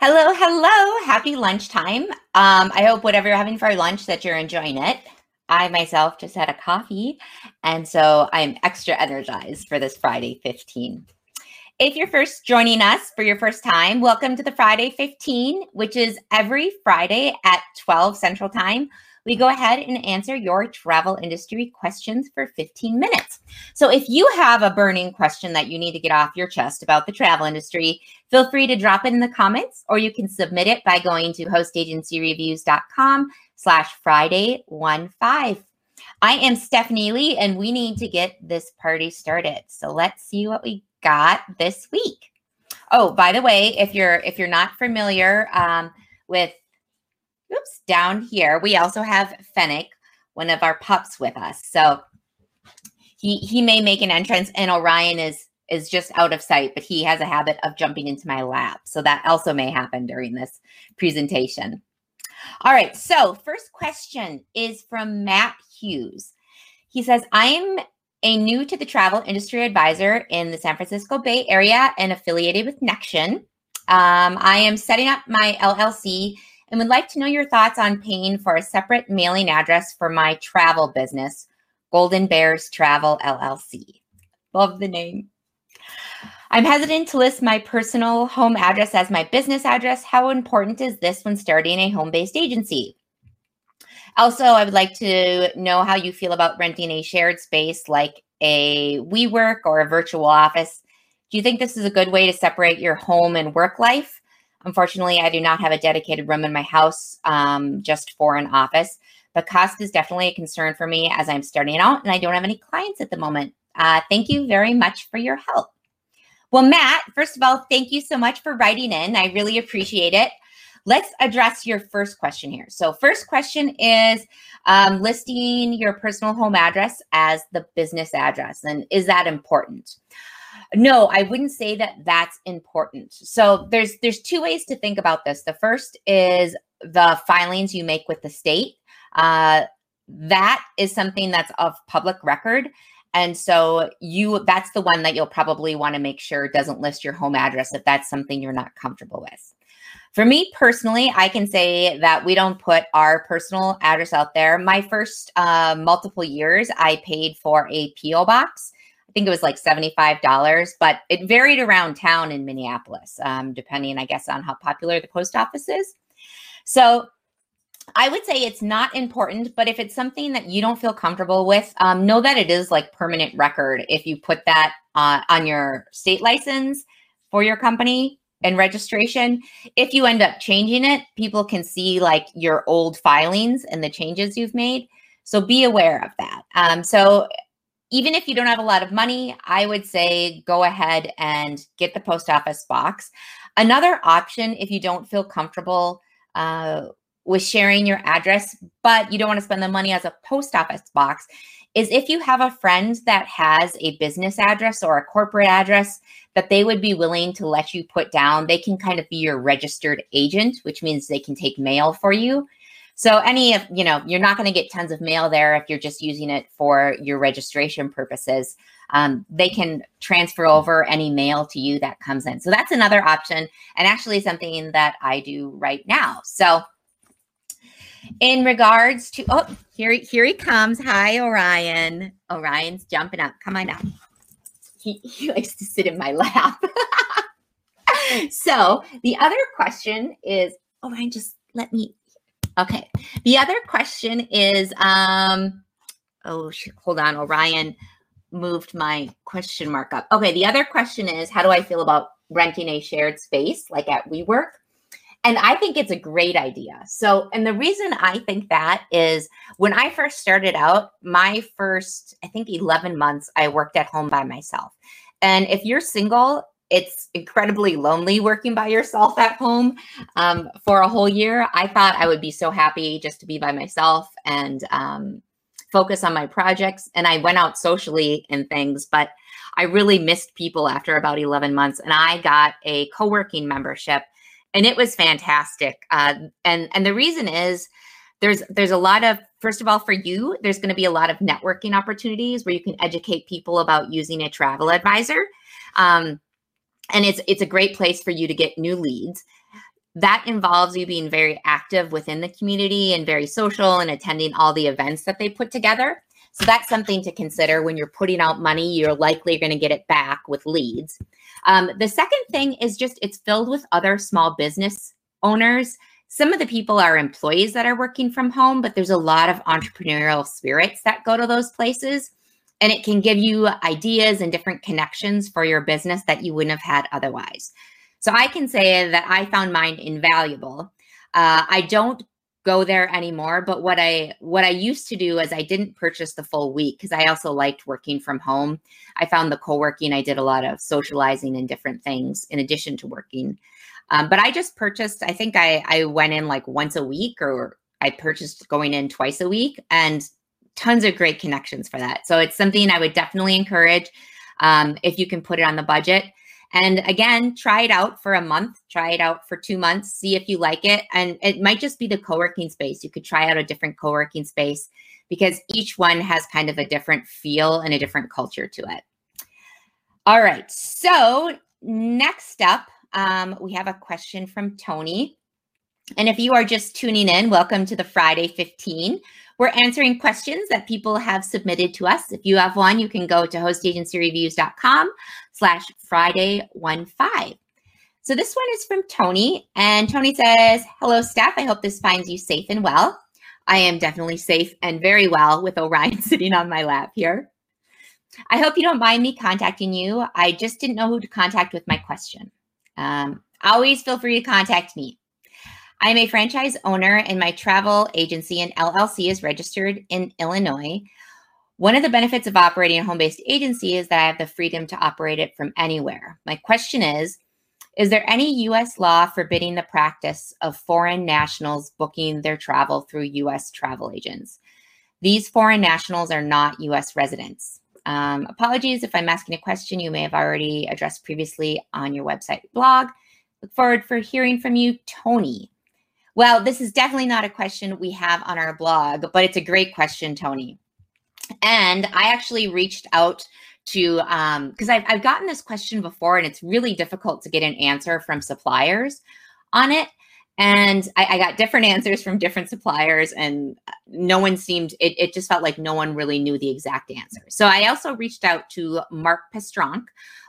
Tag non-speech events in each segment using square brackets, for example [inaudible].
Hello, hello. Happy lunchtime. Um, I hope whatever you're having for lunch that you're enjoying it. I myself just had a coffee, and so I'm extra energized for this Friday 15. If you're first joining us for your first time, welcome to the Friday 15, which is every Friday at 12 Central Time we go ahead and answer your travel industry questions for 15 minutes. So if you have a burning question that you need to get off your chest about the travel industry, feel free to drop it in the comments or you can submit it by going to hostagencyreviews.com slash Friday one five. I am Stephanie Lee and we need to get this party started. So let's see what we got this week. Oh, by the way, if you're if you're not familiar um, with oops, down here, we also have Fennec, one of our pups with us. So he he may make an entrance and Orion is is just out of sight, but he has a habit of jumping into my lap. So that also may happen during this presentation. All right, so first question is from Matt Hughes. He says, I'm a new to the travel industry advisor in the San Francisco Bay Area and affiliated with Nexion. Um, I am setting up my LLC and would like to know your thoughts on paying for a separate mailing address for my travel business, Golden Bears Travel LLC. Love the name. I'm hesitant to list my personal home address as my business address. How important is this when starting a home based agency? Also, I would like to know how you feel about renting a shared space like a WeWork or a virtual office. Do you think this is a good way to separate your home and work life? Unfortunately, I do not have a dedicated room in my house um, just for an office, but cost is definitely a concern for me as I'm starting out and I don't have any clients at the moment. Uh, thank you very much for your help. Well, Matt, first of all, thank you so much for writing in. I really appreciate it. Let's address your first question here. So, first question is um, listing your personal home address as the business address. And is that important? No i wouldn't say that that's important. So there's there's two ways to think about this. The first is the filings you make with the state. Uh, that is something that's of public record. And so you that's the one that you'll probably want to make sure doesn't list your home address if that's something you're not comfortable with. For me personally, I can say that we don't put our personal address out there. My first uh, multiple years, I paid for a P.O. box I think it was like $75, but it varied around town in Minneapolis, um, depending, I guess, on how popular the post office is. So I would say it's not important, but if it's something that you don't feel comfortable with, um, know that it is like permanent record if you put that uh, on your state license for your company and registration. If you end up changing it, people can see like your old filings and the changes you've made. So be aware of that. Um, so even if you don't have a lot of money, I would say go ahead and get the post office box. Another option, if you don't feel comfortable uh, with sharing your address, but you don't want to spend the money as a post office box, is if you have a friend that has a business address or a corporate address that they would be willing to let you put down. They can kind of be your registered agent, which means they can take mail for you. So any of, you know, you're not going to get tons of mail there if you're just using it for your registration purposes. Um, they can transfer over any mail to you that comes in. So that's another option and actually something that I do right now. So in regards to, oh, here, here he comes. Hi, Orion. Orion's jumping up. Come on up. He, [laughs] he likes to sit in my lap. [laughs] so the other question is, Orion, just let me Okay. The other question is um oh hold on, Orion moved my question mark up. Okay, the other question is how do I feel about renting a shared space like at WeWork? And I think it's a great idea. So, and the reason I think that is when I first started out, my first, I think 11 months, I worked at home by myself. And if you're single, it's incredibly lonely working by yourself at home um, for a whole year. I thought I would be so happy just to be by myself and um, focus on my projects. And I went out socially and things, but I really missed people after about 11 months. And I got a co working membership, and it was fantastic. Uh, and and the reason is there's there's a lot of first of all for you there's going to be a lot of networking opportunities where you can educate people about using a travel advisor um, and it's it's a great place for you to get new leads that involves you being very active within the community and very social and attending all the events that they put together. So that's something to consider when you're putting out money. You're likely going to get it back with leads. Um, the second thing is just it's filled with other small business owners. Some of the people are employees that are working from home, but there's a lot of entrepreneurial spirits that go to those places. And it can give you ideas and different connections for your business that you wouldn't have had otherwise. So I can say that I found mine invaluable. Uh, I don't go there anymore but what i what i used to do is i didn't purchase the full week because i also liked working from home i found the co-working i did a lot of socializing and different things in addition to working um, but i just purchased i think i i went in like once a week or i purchased going in twice a week and tons of great connections for that so it's something i would definitely encourage um, if you can put it on the budget and again, try it out for a month, try it out for two months, see if you like it. And it might just be the co working space. You could try out a different co working space because each one has kind of a different feel and a different culture to it. All right. So, next up, um, we have a question from Tony. And if you are just tuning in, welcome to the Friday 15. We're answering questions that people have submitted to us. If you have one, you can go to hostagencyreviews.com slash Friday one five. So this one is from Tony, and Tony says, Hello, staff. I hope this finds you safe and well. I am definitely safe and very well with Orion [laughs] sitting on my lap here. I hope you don't mind me contacting you. I just didn't know who to contact with my question. Um, always feel free to contact me. I'm a franchise owner, and my travel agency and LLC is registered in Illinois. One of the benefits of operating a home based agency is that I have the freedom to operate it from anywhere. My question is Is there any US law forbidding the practice of foreign nationals booking their travel through US travel agents? These foreign nationals are not US residents. Um, apologies if I'm asking a question you may have already addressed previously on your website blog. Look forward for hearing from you, Tony. Well, this is definitely not a question we have on our blog, but it's a great question, Tony. And I actually reached out to um because I've, I've gotten this question before and it's really difficult to get an answer from suppliers on it and I, I, got different answers from different suppliers and no one seemed it, it just felt like no one really knew the exact answer so i also reached out to mark pestronk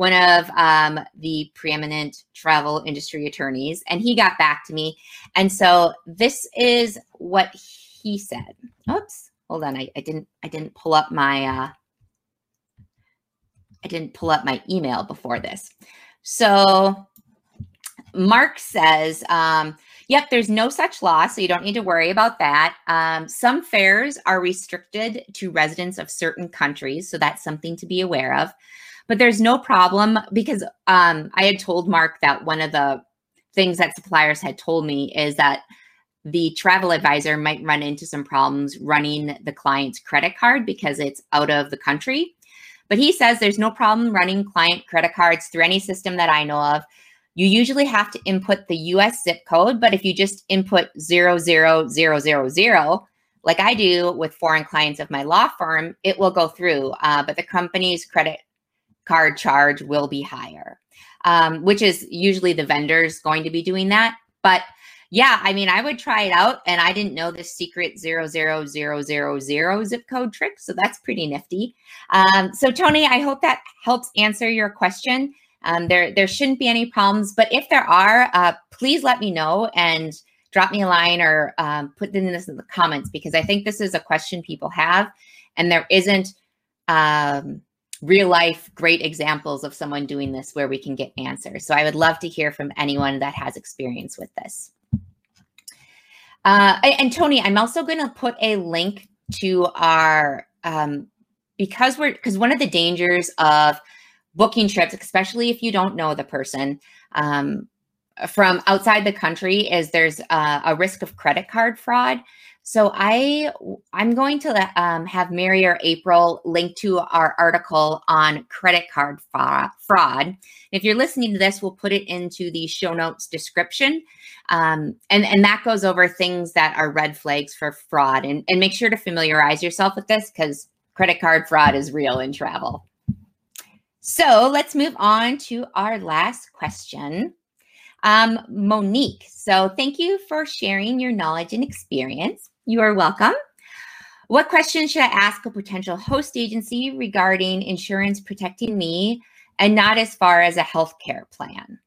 one of um, the preeminent travel industry attorneys, and he got back to me. And so this is what he said. Oops, hold on. I, I didn't I didn't pull up my uh, I didn't pull up my email before this. So Mark says, um, Yep, there's no such law, so you don't need to worry about that. Um, some fares are restricted to residents of certain countries, so that's something to be aware of. But there's no problem because um, I had told Mark that one of the things that suppliers had told me is that the travel advisor might run into some problems running the client's credit card because it's out of the country. But he says there's no problem running client credit cards through any system that I know of. You usually have to input the US zip code, but if you just input 00000, like I do with foreign clients of my law firm, it will go through. Uh, but the company's credit card charge will be higher, um, which is usually the vendors going to be doing that. But yeah, I mean, I would try it out, and I didn't know this secret zero zero zero zero zero zip code trick, so that's pretty nifty. Um, so Tony, I hope that helps answer your question. Um, there, there shouldn't be any problems, but if there are, uh, please let me know and drop me a line or um, put this in the comments because I think this is a question people have, and there isn't um, real life great examples of someone doing this where we can get answers. So I would love to hear from anyone that has experience with this. Uh, and Tony, I'm also going to put a link to our um, because we're because one of the dangers of booking trips, especially if you don't know the person um, from outside the country, is there's uh, a risk of credit card fraud. So I I'm going to um, have Mary or April link to our article on credit card fraud. If you're listening to this, we'll put it into the show notes description, um, and and that goes over things that are red flags for fraud. And and make sure to familiarize yourself with this because credit card fraud is real in travel. So let's move on to our last question. Um, Monique, so thank you for sharing your knowledge and experience. You are welcome. What questions should I ask a potential host agency regarding insurance protecting me and not as far as a healthcare plan?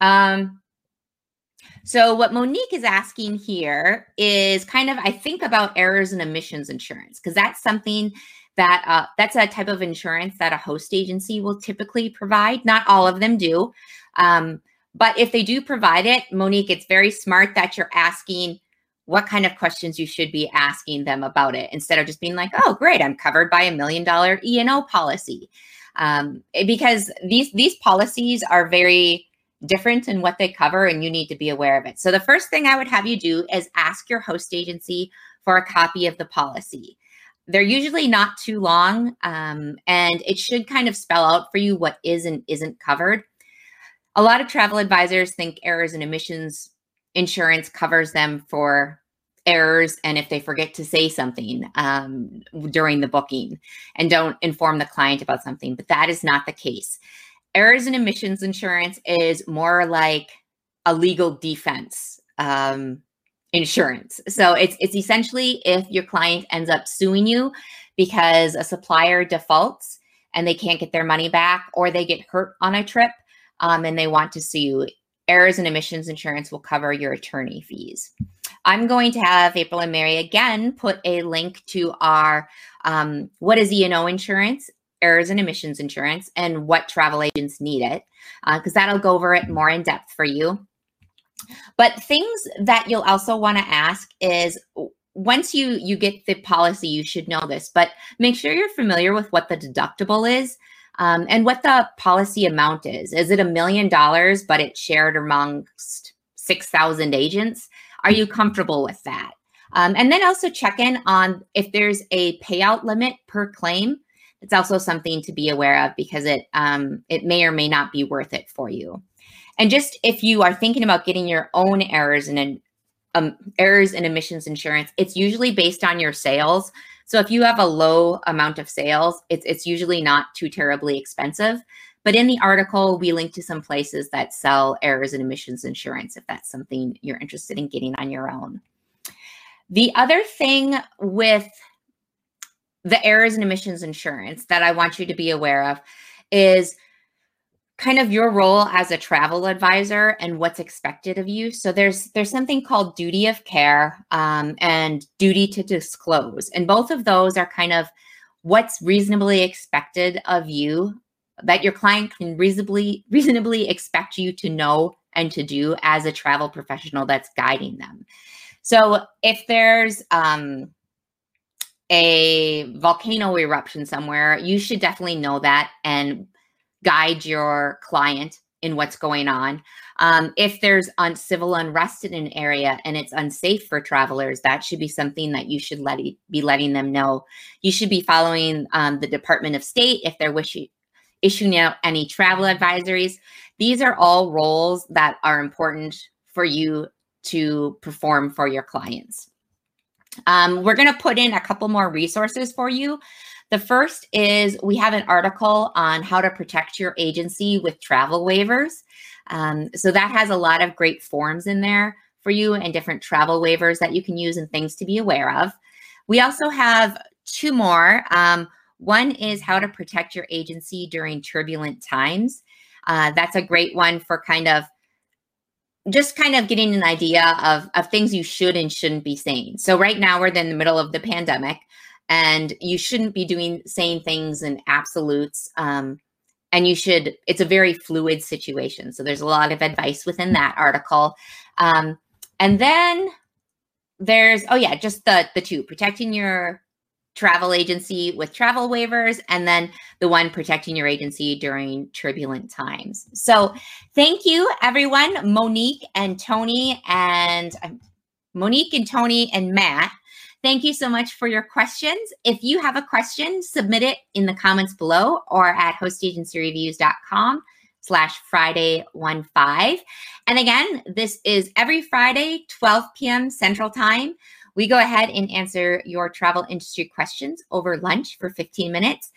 Um, so, what Monique is asking here is kind of, I think about errors and omissions insurance, because that's something that uh, that's a type of insurance that a host agency will typically provide. Not all of them do. Um, but if they do provide it, Monique, it's very smart that you're asking what kind of questions you should be asking them about it instead of just being like, oh, great, I'm covered by a million dollar E&O policy. Um, eh, because these these policies are very different in what they cover and you need to be aware of it. So the first thing I would have you do is ask your host agency for a copy of the policy. They're usually not too long um, and it should kind of spell out for you what is and isn't covered. A lot of travel advisors think errors and omissions insurance covers them for errors and if they forget to say something um, during the booking and don't inform the client about something but that is not the case. Errors and omissions insurance is more like a legal defense um, insurance so it's it's essentially if your client ends up suing you because a supplier defaults and they can't get their money back or they get hurt on a trip um, and they want to sue you, errors and omissions insurance will cover your attorney fees. I'm going to have April and Mary again put a link to our um, what is E&O insurance, errors and omissions insurance, and what travel agents need it, because uh, that'll go over it more in depth for you. But things that you'll also want to ask is once you you get the policy, you should know this, but make sure you're familiar with what the deductible is um, and what the policy amount is. Is it a million dollars, but it's shared amongst 6,000 agents? Are you comfortable with that? Um, and then also check in on if there's a payout limit per claim. It's also something to be aware of because it um, it may or may not be worth it for you. And just if you are thinking about getting your own errors and um, errors and omissions insurance, it's usually based on your sales. So if you have a low amount of sales, it's it's usually not too terribly expensive. But in the article, we link to some places that sell errors and omissions insurance if that's something you're interested in getting on your own. The other thing with the errors and omissions insurance that I want you to be aware of is kind of your role as a travel advisor and what's expected of you. So there's there's something called duty of care um, and duty to disclose, and both of those are kind of what's reasonably expected of you that your client can reasonably reasonably expect you to know and to do as a travel professional that's guiding them. So if there's um, a volcano eruption somewhere, you should definitely know that and guide your client in what's going on. Um, if there's un- civil unrest in an area and it's unsafe for travelers, that should be something that you should let be letting them know. You should be following um, the Department of State if they're wishing issuing out any travel advisories. These are all roles that are important for you to perform for your clients. Um, we're going to put in a couple more resources for you. The first is we have an article on how to protect your agency with travel waivers. Um, so that has a lot of great forms in there for you and different travel waivers that you can use and things to be aware of. We also have two more. Um, one is how to protect your agency during turbulent times. Uh, that's a great one for kind of just kind of getting an idea of, of things you should and shouldn't be saying. So right now we're in the middle of the pandemic and you shouldn't be doing saying things in absolutes um, and you should it's a very fluid situation so there's a lot of advice within that article. Um, and then there's oh yeah just the the two protecting your travel agency with travel waivers and then the one protecting your agency during turbulent times. So thank you everyone monique and tony and um, monique and tony and matt Thank you so much for your questions. If you have a question, submit it in the comments below or at hostagencyreviews.com slash Friday one five. And again, this is every Friday, 12 p.m. Central Time. We go ahead and answer your travel industry questions over lunch for 15 minutes.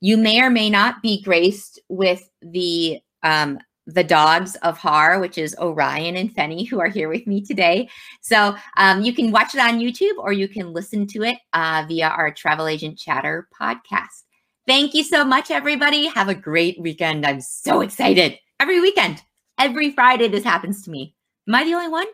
You may or may not be graced with the um, the dogs of Har, which is Orion and Fenny, who are here with me today. So um, you can watch it on YouTube or you can listen to it uh, via our Travel Agent Chatter podcast. Thank you so much, everybody. Have a great weekend. I'm so excited. Every weekend, every Friday, this happens to me. Am I the only one?